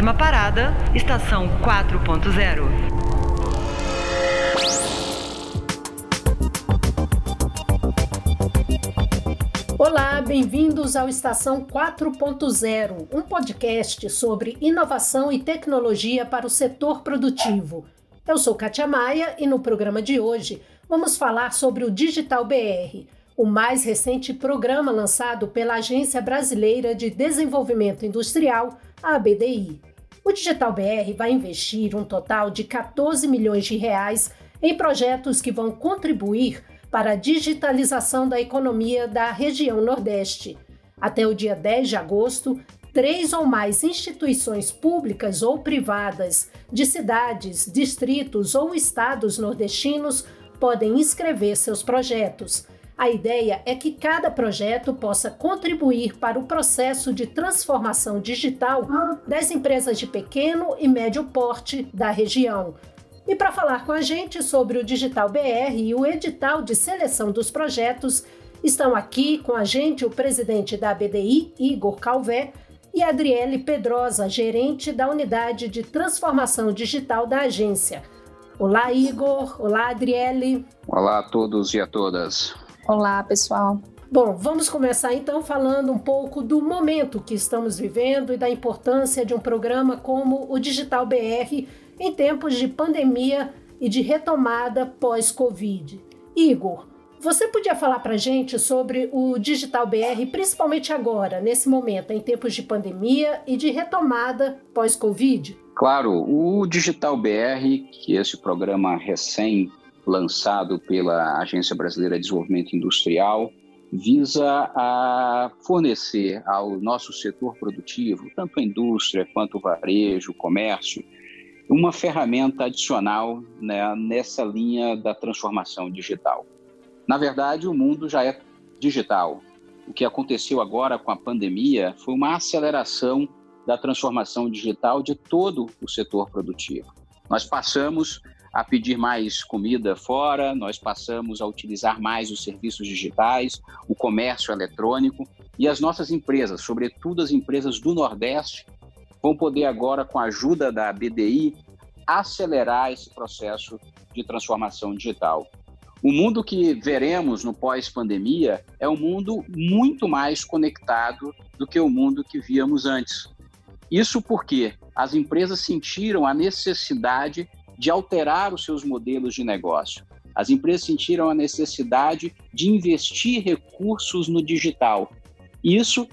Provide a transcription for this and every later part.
Próxima parada, estação 4.0. Olá, bem-vindos ao Estação 4.0, um podcast sobre inovação e tecnologia para o setor produtivo. Eu sou Katia Maia e no programa de hoje vamos falar sobre o Digital BR, o mais recente programa lançado pela Agência Brasileira de Desenvolvimento Industrial, a ABDI. O Digital BR vai investir um total de 14 milhões de reais em projetos que vão contribuir para a digitalização da economia da região Nordeste. Até o dia 10 de agosto, três ou mais instituições públicas ou privadas de cidades, distritos ou estados nordestinos podem inscrever seus projetos. A ideia é que cada projeto possa contribuir para o processo de transformação digital das empresas de pequeno e médio porte da região. E para falar com a gente sobre o Digital BR e o edital de seleção dos projetos, estão aqui com a gente o presidente da BDI, Igor Calvé, e Adriele Pedrosa, gerente da unidade de transformação digital da agência. Olá, Igor. Olá, Adriele. Olá a todos e a todas. Olá, pessoal. Bom, vamos começar então falando um pouco do momento que estamos vivendo e da importância de um programa como o Digital BR em tempos de pandemia e de retomada pós-Covid. Igor, você podia falar para a gente sobre o Digital BR, principalmente agora, nesse momento, em tempos de pandemia e de retomada pós-Covid? Claro, o Digital BR, que é esse programa recém lançado pela Agência Brasileira de Desenvolvimento Industrial, visa a fornecer ao nosso setor produtivo, tanto a indústria quanto o varejo, o comércio, uma ferramenta adicional né, nessa linha da transformação digital. Na verdade, o mundo já é digital. O que aconteceu agora com a pandemia foi uma aceleração da transformação digital de todo o setor produtivo. Nós passamos a pedir mais comida fora, nós passamos a utilizar mais os serviços digitais, o comércio eletrônico e as nossas empresas, sobretudo as empresas do Nordeste, vão poder agora, com a ajuda da BDI, acelerar esse processo de transformação digital. O mundo que veremos no pós-pandemia é um mundo muito mais conectado do que o mundo que víamos antes. Isso porque as empresas sentiram a necessidade de alterar os seus modelos de negócio. As empresas sentiram a necessidade de investir recursos no digital. Isso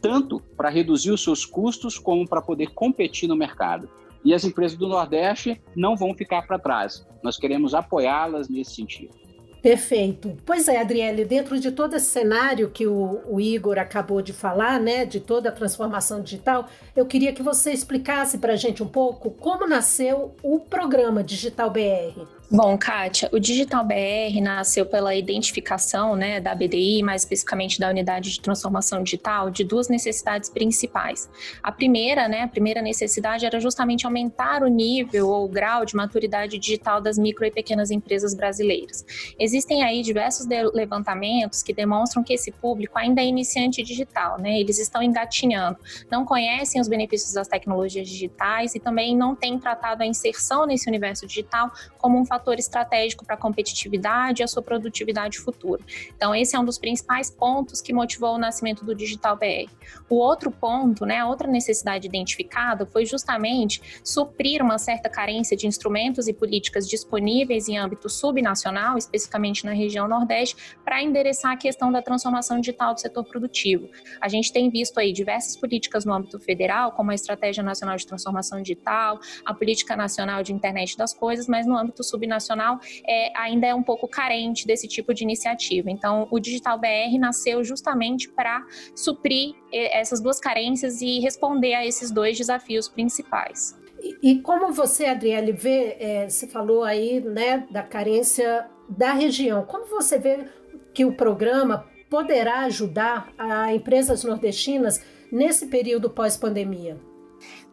tanto para reduzir os seus custos como para poder competir no mercado. E as empresas do Nordeste não vão ficar para trás. Nós queremos apoiá-las nesse sentido. Perfeito. Pois é, Adriele, dentro de todo esse cenário que o, o, Igor acabou de falar, né, de toda a transformação digital, eu queria que você explicasse para a gente um pouco como nasceu o programa Digital BR. Bom, Kátia, o Digital BR nasceu pela identificação né, da BDI, mais especificamente da Unidade de Transformação Digital, de duas necessidades principais. A primeira, né, a primeira necessidade era justamente aumentar o nível ou o grau de maturidade digital das micro e pequenas empresas brasileiras. Existem aí diversos levantamentos que demonstram que esse público ainda é iniciante digital, né? Eles estão engatinhando, não conhecem os benefícios das tecnologias digitais e também não têm tratado a inserção nesse universo digital como um fator fator estratégico para a competitividade e a sua produtividade futura. Então, esse é um dos principais pontos que motivou o nascimento do Digital BR. O outro ponto, né, a outra necessidade identificada foi justamente suprir uma certa carência de instrumentos e políticas disponíveis em âmbito subnacional, especificamente na região Nordeste, para endereçar a questão da transformação digital do setor produtivo. A gente tem visto aí diversas políticas no âmbito federal, como a Estratégia Nacional de Transformação Digital, a Política Nacional de Internet das Coisas, mas no âmbito subnacional nacional é, ainda é um pouco carente desse tipo de iniciativa. Então, o Digital BR nasceu justamente para suprir é, essas duas carências e responder a esses dois desafios principais. E, como você, Adriele, vê, é, você falou aí né, da carência da região, como você vê que o programa poderá ajudar a empresas nordestinas nesse período pós-pandemia?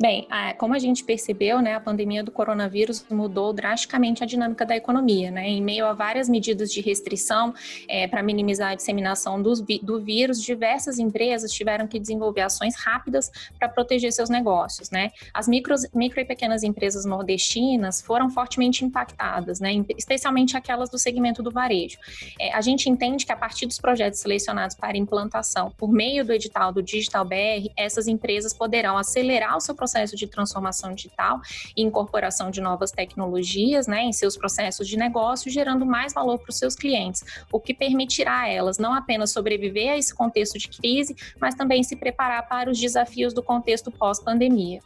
Bem, como a gente percebeu, né, a pandemia do coronavírus mudou drasticamente a dinâmica da economia, né? Em meio a várias medidas de restrição é, para minimizar a disseminação do, do vírus, diversas empresas tiveram que desenvolver ações rápidas para proteger seus negócios, né? As micros, micro e pequenas empresas nordestinas foram fortemente impactadas, né? Especialmente aquelas do segmento do varejo. É, a gente entende que a partir dos projetos selecionados para implantação por meio do edital do Digital BR, essas empresas poderão acelerar o seu processo processo de transformação digital e incorporação de novas tecnologias né, em seus processos de negócio, gerando mais valor para os seus clientes, o que permitirá a elas não apenas sobreviver a esse contexto de crise, mas também se preparar para os desafios do contexto pós-pandemia.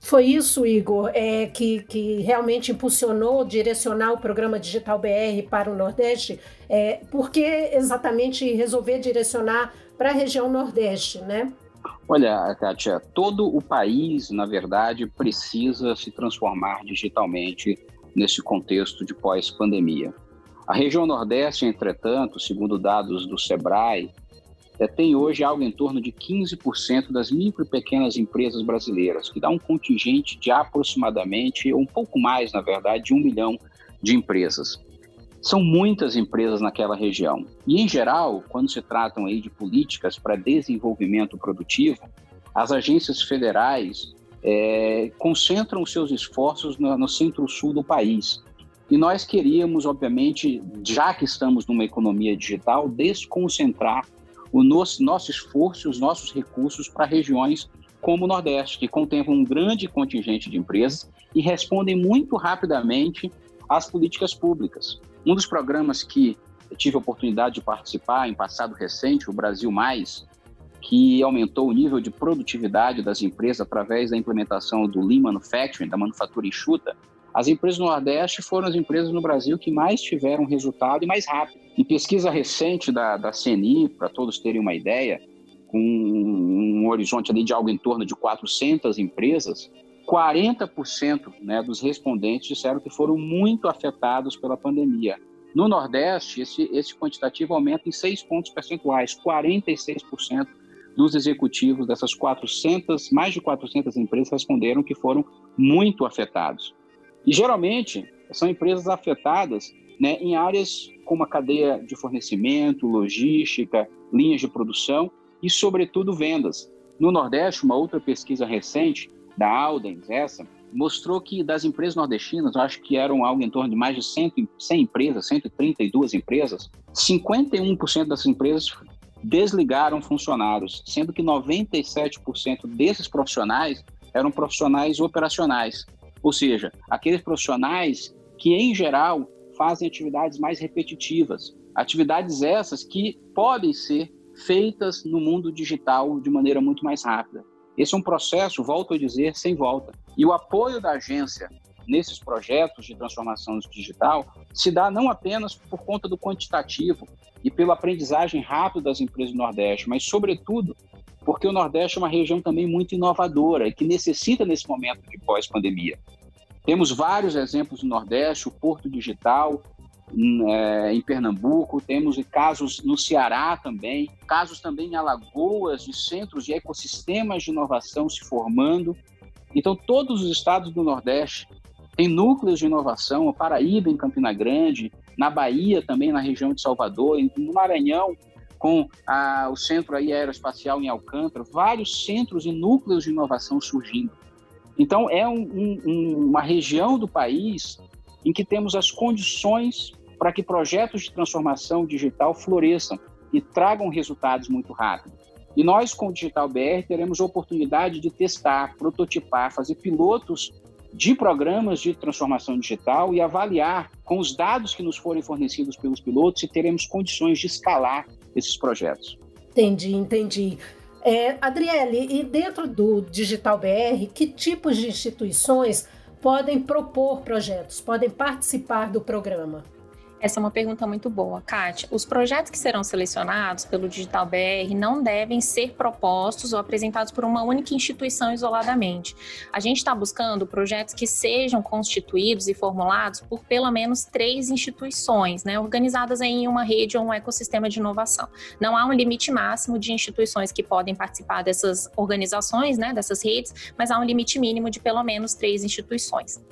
Foi isso, Igor, é, que, que realmente impulsionou direcionar o programa Digital BR para o Nordeste? É, por que exatamente resolver direcionar para a região Nordeste, né? Olha, Kátia, todo o país, na verdade, precisa se transformar digitalmente nesse contexto de pós-pandemia. A região Nordeste, entretanto, segundo dados do SEBRAE, é, tem hoje algo em torno de 15% das micro e pequenas empresas brasileiras, que dá um contingente de aproximadamente, um pouco mais, na verdade, de um milhão de empresas. São muitas empresas naquela região. E, em geral, quando se tratam aí de políticas para desenvolvimento produtivo, as agências federais é, concentram seus esforços no, no centro-sul do país. E nós queríamos, obviamente, já que estamos numa economia digital, desconcentrar o nosso, nosso esforço, os nossos recursos para regiões como o Nordeste, que contemplam um grande contingente de empresas e respondem muito rapidamente às políticas públicas. Um dos programas que eu tive a oportunidade de participar em passado recente, o Brasil Mais, que aumentou o nível de produtividade das empresas através da implementação do Lean Manufacturing, da manufatura enxuta, as empresas do Nordeste foram as empresas no Brasil que mais tiveram resultado e mais rápido. Em pesquisa recente da, da CNI, para todos terem uma ideia, com um horizonte ali de algo em torno de 400 empresas, 40% né, dos respondentes disseram que foram muito afetados pela pandemia. No Nordeste, esse, esse quantitativo aumenta em 6 pontos percentuais, 46% dos executivos dessas 400, mais de 400 empresas responderam que foram muito afetados. E geralmente são empresas afetadas né, em áreas como a cadeia de fornecimento, logística, linhas de produção e, sobretudo, vendas. No Nordeste, uma outra pesquisa recente da Aldens, essa, mostrou que das empresas nordestinas, acho que eram algo em torno de mais de 100, 100 empresas, 132 empresas, 51% dessas empresas desligaram funcionários, sendo que 97% desses profissionais eram profissionais operacionais, ou seja, aqueles profissionais que, em geral, fazem atividades mais repetitivas, atividades essas que podem ser feitas no mundo digital de maneira muito mais rápida. Esse é um processo, volto a dizer, sem volta. E o apoio da agência nesses projetos de transformação digital se dá não apenas por conta do quantitativo e pela aprendizagem rápida das empresas do Nordeste, mas, sobretudo, porque o Nordeste é uma região também muito inovadora e que necessita nesse momento de pós-pandemia. Temos vários exemplos no Nordeste, o Porto Digital, é, em Pernambuco, temos casos no Ceará também, casos também em Alagoas, de centros de ecossistemas de inovação se formando. Então, todos os estados do Nordeste têm núcleos de inovação, a Paraíba em Campina Grande, na Bahia também, na região de Salvador, no Maranhão, com a, o Centro Aeroespacial em Alcântara, vários centros e núcleos de inovação surgindo. Então, é um, um, uma região do país em que temos as condições para que projetos de transformação digital floresçam e tragam resultados muito rápido. E nós, com o Digital BR, teremos a oportunidade de testar, prototipar, fazer pilotos de programas de transformação digital e avaliar, com os dados que nos forem fornecidos pelos pilotos, se teremos condições de escalar esses projetos. Entendi, entendi. É, Adriele, e dentro do Digital BR, que tipos de instituições podem propor projetos, podem participar do programa? Essa é uma pergunta muito boa, Kátia. Os projetos que serão selecionados pelo Digital BR não devem ser propostos ou apresentados por uma única instituição isoladamente. A gente está buscando projetos que sejam constituídos e formulados por pelo menos três instituições, né, organizadas em uma rede ou um ecossistema de inovação. Não há um limite máximo de instituições que podem participar dessas organizações, né, dessas redes, mas há um limite mínimo de pelo menos três instituições.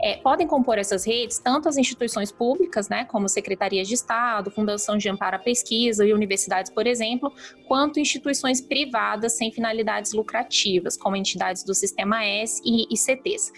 É, podem compor essas redes tanto as instituições públicas, né, como secretarias de Estado, Fundação de Amparo à Pesquisa e universidades, por exemplo, quanto instituições privadas sem finalidades lucrativas, como entidades do Sistema S e ICTs.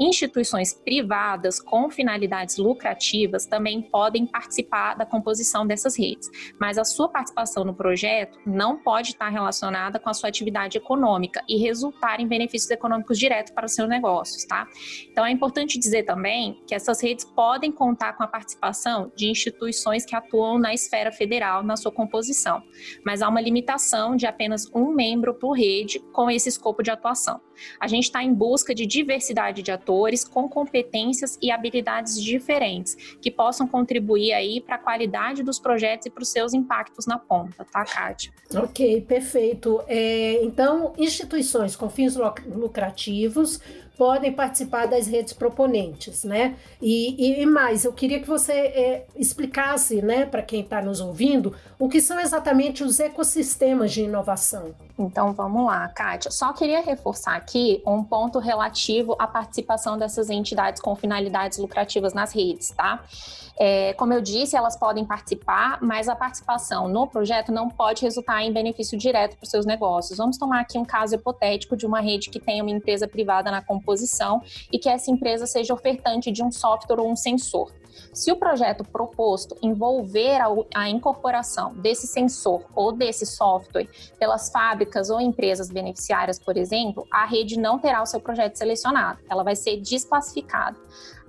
Instituições privadas com finalidades lucrativas também podem participar da composição dessas redes, mas a sua participação no projeto não pode estar relacionada com a sua atividade econômica e resultar em benefícios econômicos diretos para os seus negócios, tá? Então é importante dizer também que essas redes podem contar com a participação de instituições que atuam na esfera federal na sua composição, mas há uma limitação de apenas um membro por rede com esse escopo de atuação. A gente está em busca de diversidade de atores com competências e habilidades diferentes, que possam contribuir aí para a qualidade dos projetos e para os seus impactos na ponta, tá, Kátia? Ok, perfeito. É, então, instituições com fins lucrativos podem participar das redes proponentes, né? E, e mais, eu queria que você é, explicasse, né, para quem está nos ouvindo, o que são exatamente os ecossistemas de inovação. Então vamos lá, Kátia. Só queria reforçar aqui um ponto relativo à participação dessas entidades com finalidades lucrativas nas redes, tá? É, como eu disse, elas podem participar, mas a participação no projeto não pode resultar em benefício direto para os seus negócios. Vamos tomar aqui um caso hipotético de uma rede que tem uma empresa privada na composição e que essa empresa seja ofertante de um software ou um sensor. Se o projeto proposto envolver a, a, incorporação desse sensor ou desse software pelas fábricas ou empresas beneficiárias, por exemplo, a rede não terá o seu projeto selecionado, ela vai ser desclassificada.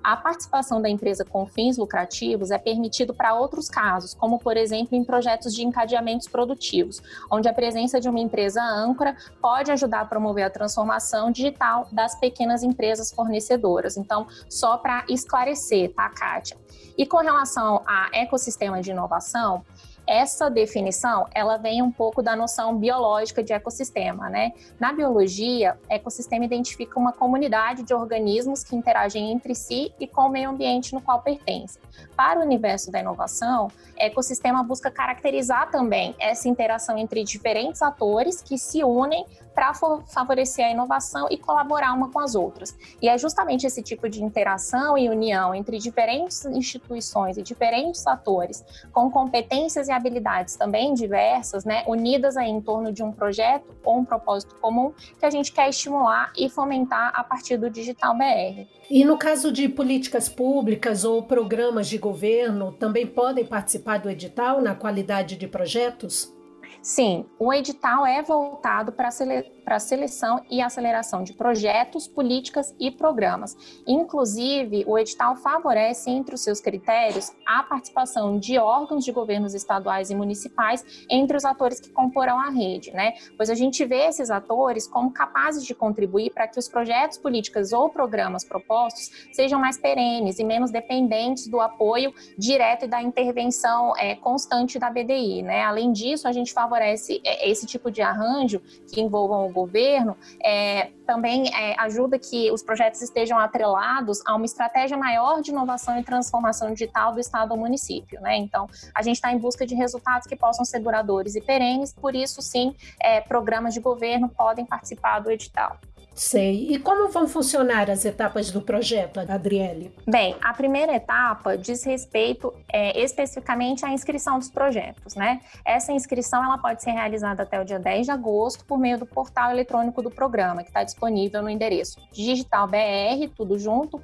A participação da empresa com fins lucrativos é permitido para outros casos, como por exemplo em projetos de encadeamentos produtivos, onde a presença de uma empresa âncora pode ajudar a promover a transformação digital das pequenas empresas fornecedoras. Então, só para esclarecer, tá, Kátia? E com relação a ecossistema de inovação, essa definição, ela vem um pouco da noção biológica de ecossistema, né? Na biologia, ecossistema identifica uma comunidade de organismos que interagem entre si e com o meio ambiente no qual pertencem. Para o universo da inovação, ecossistema busca caracterizar também essa interação entre diferentes atores que se unem para favorecer a inovação e colaborar uma com as outras. E é justamente esse tipo de interação e união entre diferentes instituições e diferentes atores, com competências e habilidades também diversas, né, unidas aí em torno de um projeto ou um propósito comum, que a gente quer estimular e fomentar a partir do Digital BR. E no caso de políticas públicas ou programas de governo, também podem participar do edital na qualidade de projetos? Sim, o edital é voltado para a seleção e aceleração de projetos, políticas e programas. Inclusive, o edital favorece, entre os seus critérios, a participação de órgãos de governos estaduais e municipais entre os atores que comporão a rede, né? Pois a gente vê esses atores como capazes de contribuir para que os projetos, políticas ou programas propostos sejam mais perenes e menos dependentes do apoio direto e da intervenção é, constante da BDI, né? Além disso, a gente favorece favorece é, esse tipo de arranjo que envolvam o governo, é, também é, ajuda que os projetos estejam atrelados a uma estratégia maior de inovação e transformação digital do Estado ou município. Né? Então, a gente está em busca de resultados que possam ser duradouros e perenes, por isso, sim, é, programas de governo podem participar do edital. Sei. E como vão funcionar as etapas do projeto, Adriele? Bem, a primeira etapa diz respeito é, especificamente à inscrição dos projetos, né? Essa inscrição ela pode ser realizada até o dia 10 de agosto por meio do portal eletrônico do programa, que está disponível no endereço digitalbr, tudo junto.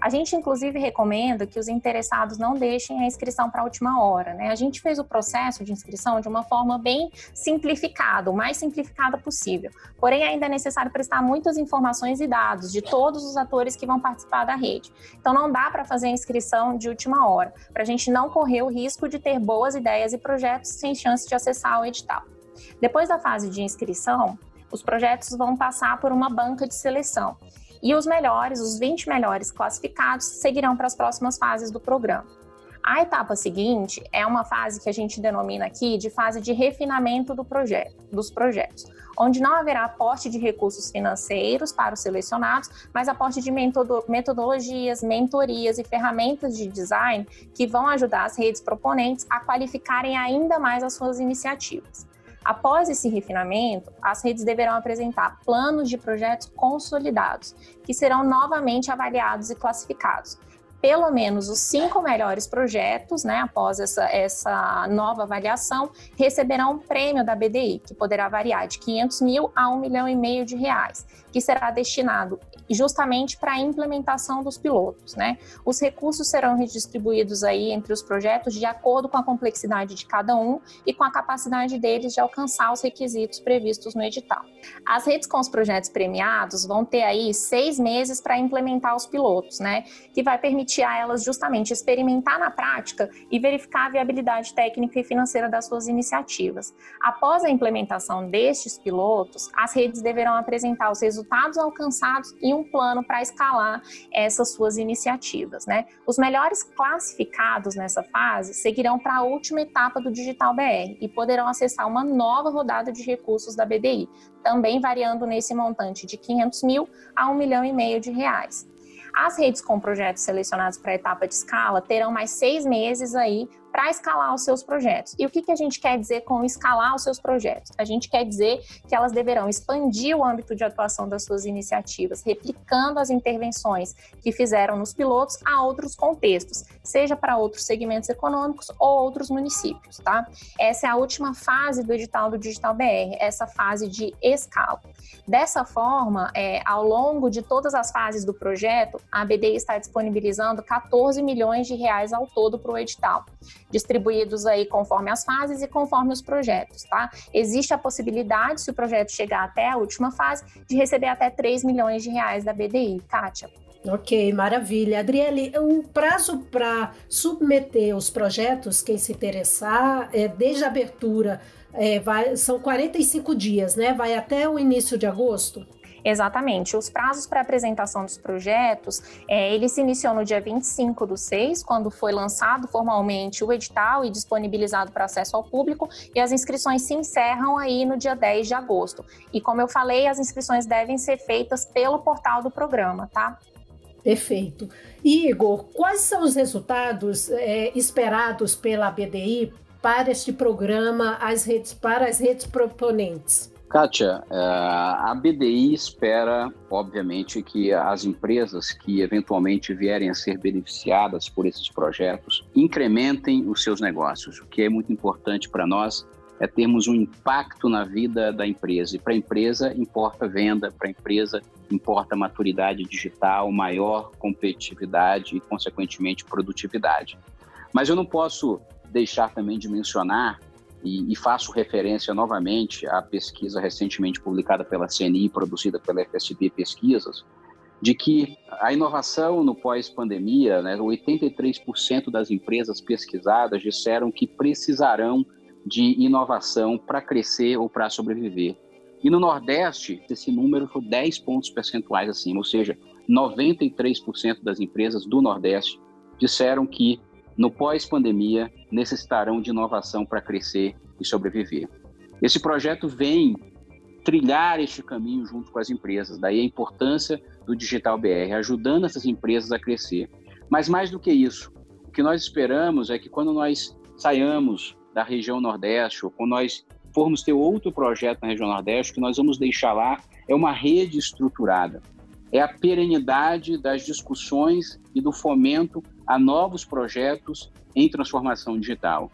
A gente, inclusive, recomenda que os interessados não deixem a inscrição para a última hora. Né? A gente fez o processo de inscrição de uma forma bem simplificada, o mais simplificada possível. Porém, ainda é necessário prestar muitas informações e dados de todos os atores que vão participar da rede. Então, não dá para fazer a inscrição de última hora, para a gente não correr o risco de ter boas ideias e projetos sem chance de acessar o edital. Depois da fase de inscrição, os projetos vão passar por uma banca de seleção E os melhores, os 20 melhores classificados, seguirão para as próximas fases do programa. A etapa seguinte é uma fase que a gente denomina aqui de fase de refinamento do projeto, dos projetos, onde não haverá aporte de recursos financeiros para os selecionados, mas aporte de metodologias, mentorias e ferramentas de design que vão ajudar as redes proponentes a qualificarem ainda mais as suas iniciativas. Após esse refinamento, as redes deverão apresentar planos de projetos consolidados, que serão novamente avaliados e classificados pelo menos os cinco melhores projetos, né, após essa, essa nova avaliação, receberão um prêmio da BDI, que poderá variar de 500 mil a 1 milhão e meio de reais, que será destinado justamente para a implementação dos pilotos, né? Os recursos serão redistribuídos aí entre os projetos de acordo com a complexidade de cada um e com a capacidade deles de alcançar os requisitos previstos no edital. As redes com os projetos premiados vão ter aí seis meses para implementar os pilotos, né? Que vai permitir a elas justamente experimentar na prática e verificar a viabilidade técnica e financeira das suas iniciativas. Após a implementação destes pilotos, as redes deverão apresentar os resultados alcançados e um plano para escalar essas suas iniciativas, né? Os melhores classificados nessa fase seguirão para a última etapa do Digital BR e poderão acessar uma nova rodada de recursos da BDI, também variando nesse montante de 500 mil a 1 milhão e meio de reais. As redes com projetos selecionados para a etapa de escala terão mais seis meses aí para escalar os seus projetos. E o que, que a gente quer dizer com escalar os seus projetos? A gente quer dizer que elas deverão expandir o âmbito de atuação das suas iniciativas, replicando as intervenções que fizeram nos pilotos a outros contextos, seja para outros segmentos econômicos ou outros municípios, tá? Essa é a última fase do edital do Digital BR, essa fase de escala. Dessa forma, é, ao longo de todas as fases do projeto, a BD está disponibilizando 14 milhões de reais ao todo para o edital distribuídos aí conforme as fases e conforme os projetos, tá? Existe a possibilidade, se o projeto chegar até a última fase, de receber até 3 milhões de reais da BDI. Kátia. Ok, maravilha. Adriele, o prazo para submeter os projetos, quem se interessar, é, desde a abertura, é, vai, são 45 dias, né? Vai até o início de agosto? Exatamente. Os prazos para apresentação dos projetos, é, ele se iniciou no dia 25 do 6, quando foi lançado formalmente o edital e disponibilizado para acesso ao público, e as inscrições se encerram aí no dia 10 de agosto. E como eu falei, as inscrições devem ser feitas pelo portal do programa, tá? Perfeito. Igor, quais são os resultados é, esperados pela BDI para este programa as redes, para as redes proponentes? Kátia, é, a BDI espera, obviamente, que as empresas que eventualmente vierem a ser beneficiadas por esses projetos incrementem os seus negócios. O que é muito importante para nós é termos um impacto na vida da empresa. E para a empresa importa venda, para a empresa importa maturidade digital, maior competitividade e, consequentemente, produtividade. Mas eu não posso deixar também de mencionar e, e, faço referência novamente à pesquisa recentemente publicada pela CNI, produzida pela FSB Pesquisas, de que a inovação no pós-pandemia, né, 83% das empresas pesquisadas disseram que precisarão de inovação para crescer ou para sobreviver. E no Nordeste, esse número foi 10 pontos percentuais acima, ou seja, 93% das empresas do Nordeste disseram que no pós-pandemia, necessitarão de inovação para crescer e sobreviver. Esse projeto vem trilhar este caminho junto com as empresas, daí a importância do Digital BR, ajudando essas empresas a crescer. Mas mais do que isso, o que nós esperamos é que quando nós saiamos da região Nordeste, ou quando nós formos ter outro projeto na região Nordeste, o que nós vamos deixar lá é uma rede estruturada, é a perenidade das discussões e do fomento a novos projetos em transformação digital.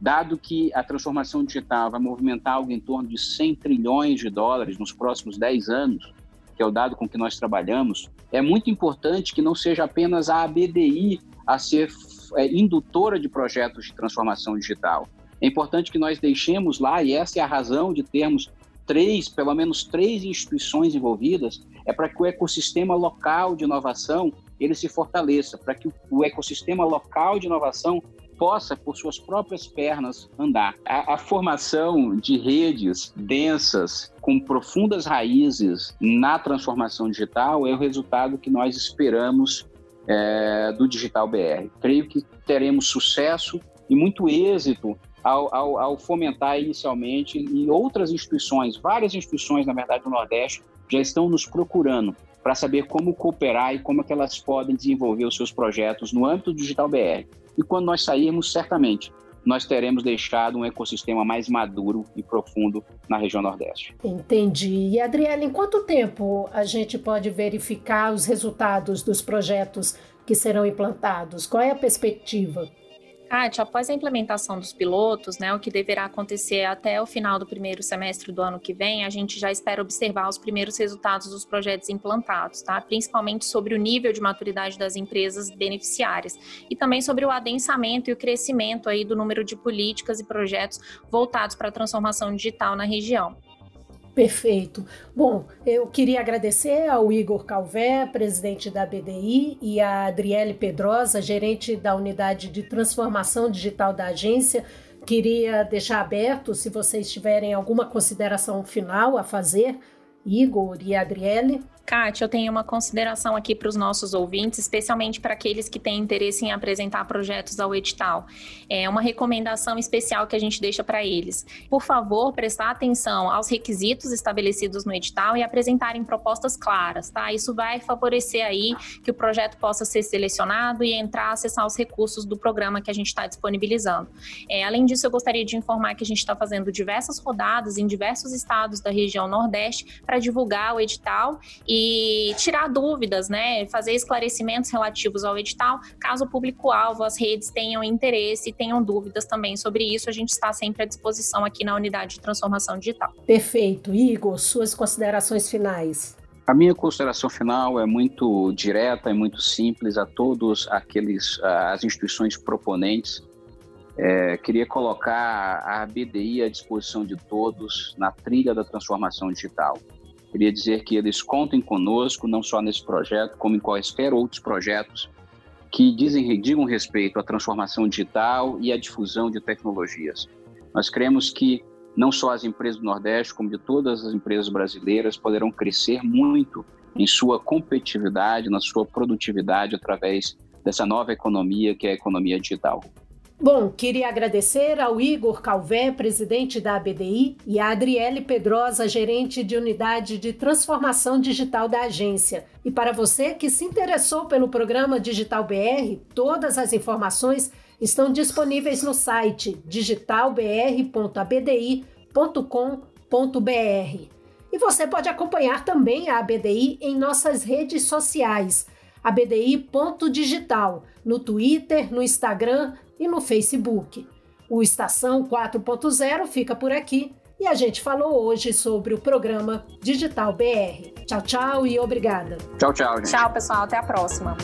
Dado que a transformação digital vai movimentar algo em torno de 100 trilhões de dólares nos próximos 10 anos, que é o dado com que nós trabalhamos, é muito importante que não seja apenas a ABDI a ser é, indutora de projetos de transformação digital. É importante que nós deixemos lá, e essa é a razão de termos três, pelo menos três instituições envolvidas, é para que o ecossistema local de inovação ele se fortaleça, para que o ecossistema local de inovação possa, por suas próprias pernas, andar. A, a formação de redes densas, com profundas raízes na transformação digital, é o resultado que nós esperamos é, do Digital BR. Creio que teremos sucesso e muito êxito ao, ao, ao, fomentar inicialmente e outras instituições, várias instituições, na verdade, do Nordeste, já estão nos procurando para saber como cooperar e como é que elas podem desenvolver os seus projetos no âmbito do Digital BR. E quando nós sairmos, certamente, nós teremos deixado um ecossistema mais maduro e profundo na região Nordeste. Entendi. E, Adriela, em quanto tempo a gente pode verificar os resultados dos projetos que serão implantados? Qual é a perspectiva? Kátia, após a implementação dos pilotos, né, o que deverá acontecer até o final do primeiro semestre do ano que vem, a gente já espera observar os primeiros resultados dos projetos implantados, tá? principalmente sobre o nível de maturidade das empresas beneficiárias e também sobre o adensamento e o crescimento aí do número de políticas e projetos voltados para a transformação digital na região. Perfeito. Bom, eu queria agradecer ao Igor Calvé, presidente da BDI, e a Adriele Pedrosa, gerente da unidade de transformação digital da agência. Queria deixar aberto se vocês tiverem alguma consideração final a fazer, Igor e Adriele. Kátia, eu tenho uma consideração aqui para os nossos ouvintes, especialmente para aqueles que têm interesse em apresentar projetos ao edital. É uma recomendação especial que a gente deixa para eles. Por favor, prestar atenção aos requisitos estabelecidos no edital e apresentarem propostas claras, tá? Isso vai favorecer aí que o projeto possa ser selecionado e entrar acessar os recursos do programa que a gente está disponibilizando. É, além disso, eu gostaria de informar que a gente está fazendo diversas rodadas em diversos estados da região Nordeste para divulgar o edital e e tirar dúvidas, né, fazer esclarecimentos relativos ao edital, caso o público-alvo, as redes tenham interesse e tenham dúvidas também sobre isso, a gente está sempre à disposição aqui na unidade de transformação digital. Perfeito. Igor, suas considerações finais. A minha consideração final é muito direta e muito simples a todos aqueles as instituições proponentes. É, queria colocar a BDI à disposição de todos na trilha da transformação digital. Queria dizer que eles contem conosco, não só nesse projeto, como em quaisquer outros projetos que dizem, digam respeito à transformação digital e à difusão de tecnologias. Nós cremos que não só as empresas do Nordeste, como de todas as empresas brasileiras, poderão crescer muito em sua competitividade, na sua produtividade através dessa nova economia que é a economia digital. Bom, queria agradecer ao Igor Calvé, presidente da ABDI, e a Adriele Pedrosa, gerente de unidade de transformação digital da agência. E para você que se interessou pelo programa Digital BR, todas as informações estão disponíveis no site digitalbr.abdi.com.br. E você pode acompanhar também a ABDI em nossas redes sociais, abdi.digital, no Twitter, no Instagram e no Facebook. O Estação 4.0 fica por aqui e a gente falou hoje sobre o programa Digital BR. Tchau, tchau e obrigada. Tchau, tchau. Gente. Tchau, pessoal. Até a próxima.